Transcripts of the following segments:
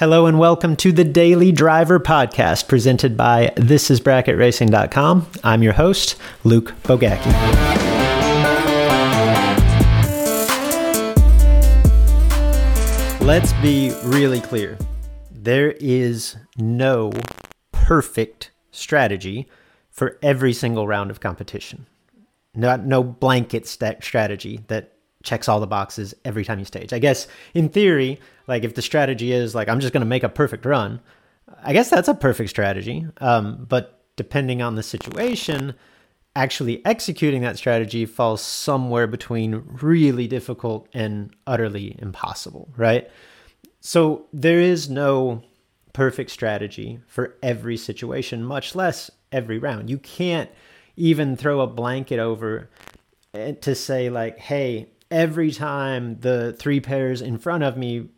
Hello and welcome to the Daily Driver Podcast presented by thisisbracketracing.com. I'm your host, Luke Bogacki. Let's be really clear. There is no perfect strategy for every single round of competition. Not no blanket st- strategy that checks all the boxes every time you stage. I guess in theory, like if the strategy is like I'm just going to make a perfect run, I guess that's a perfect strategy. Um, but depending on the situation, actually executing that strategy falls somewhere between really difficult and utterly impossible, right? So there is no perfect strategy for every situation, much less every round. You can't even throw a blanket over to say like, "Hey, every time the three pairs in front of me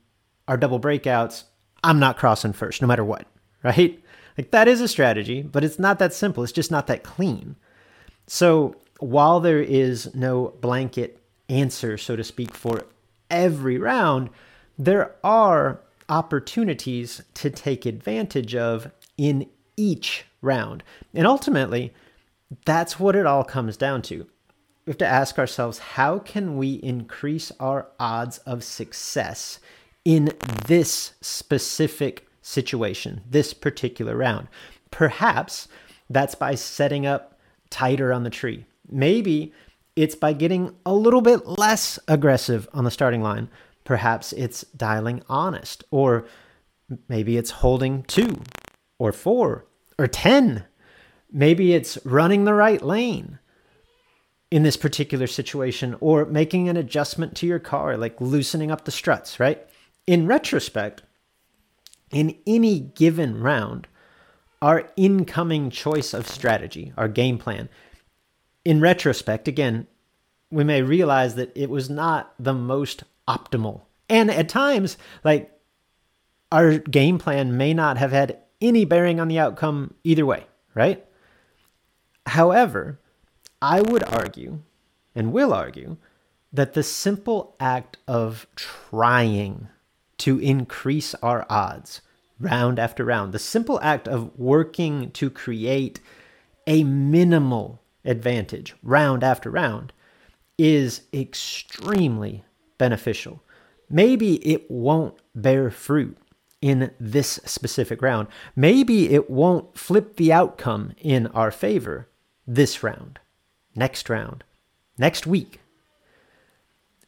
are double breakouts, I'm not crossing first, no matter what, right? Like that is a strategy, but it's not that simple. It's just not that clean. So while there is no blanket answer, so to speak, for every round, there are opportunities to take advantage of in each round. And ultimately, that's what it all comes down to we have to ask ourselves how can we increase our odds of success in this specific situation, this particular round? Perhaps that's by setting up tighter on the tree. Maybe it's by getting a little bit less aggressive on the starting line. Perhaps it's dialing honest, or maybe it's holding two, or four, or 10. Maybe it's running the right lane in this particular situation or making an adjustment to your car, like loosening up the struts, right? In retrospect, in any given round, our incoming choice of strategy, our game plan, in retrospect, again, we may realize that it was not the most optimal. And at times, like our game plan may not have had any bearing on the outcome either way, right? However, I would argue, and will argue, that the simple act of trying to increase our odds round after round, the simple act of working to create a minimal advantage round after round, is extremely beneficial. Maybe it won't bear fruit in this specific round. Maybe it won't flip the outcome in our favor this round next round, next week.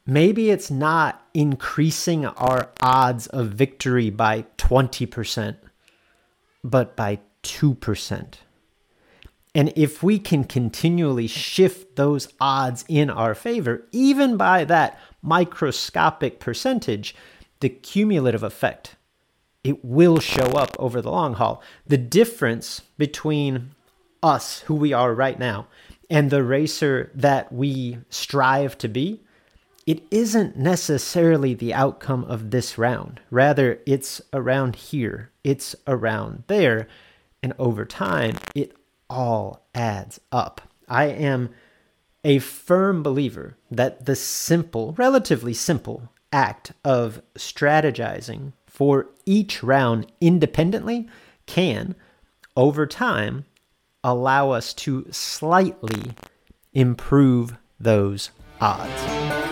Maybe it's not increasing our odds of victory by 20%, but by 2%. And if we can continually shift those odds in our favor, even by that microscopic percentage, the cumulative effect, it will show up over the long haul. The difference between us, who we are right now, and the racer that we strive to be, it isn't necessarily the outcome of this round. Rather, it's around here, it's around there, and over time, it all adds up. I am a firm believer that the simple, relatively simple act of strategizing for each round independently can, over time, allow us to slightly improve those odds.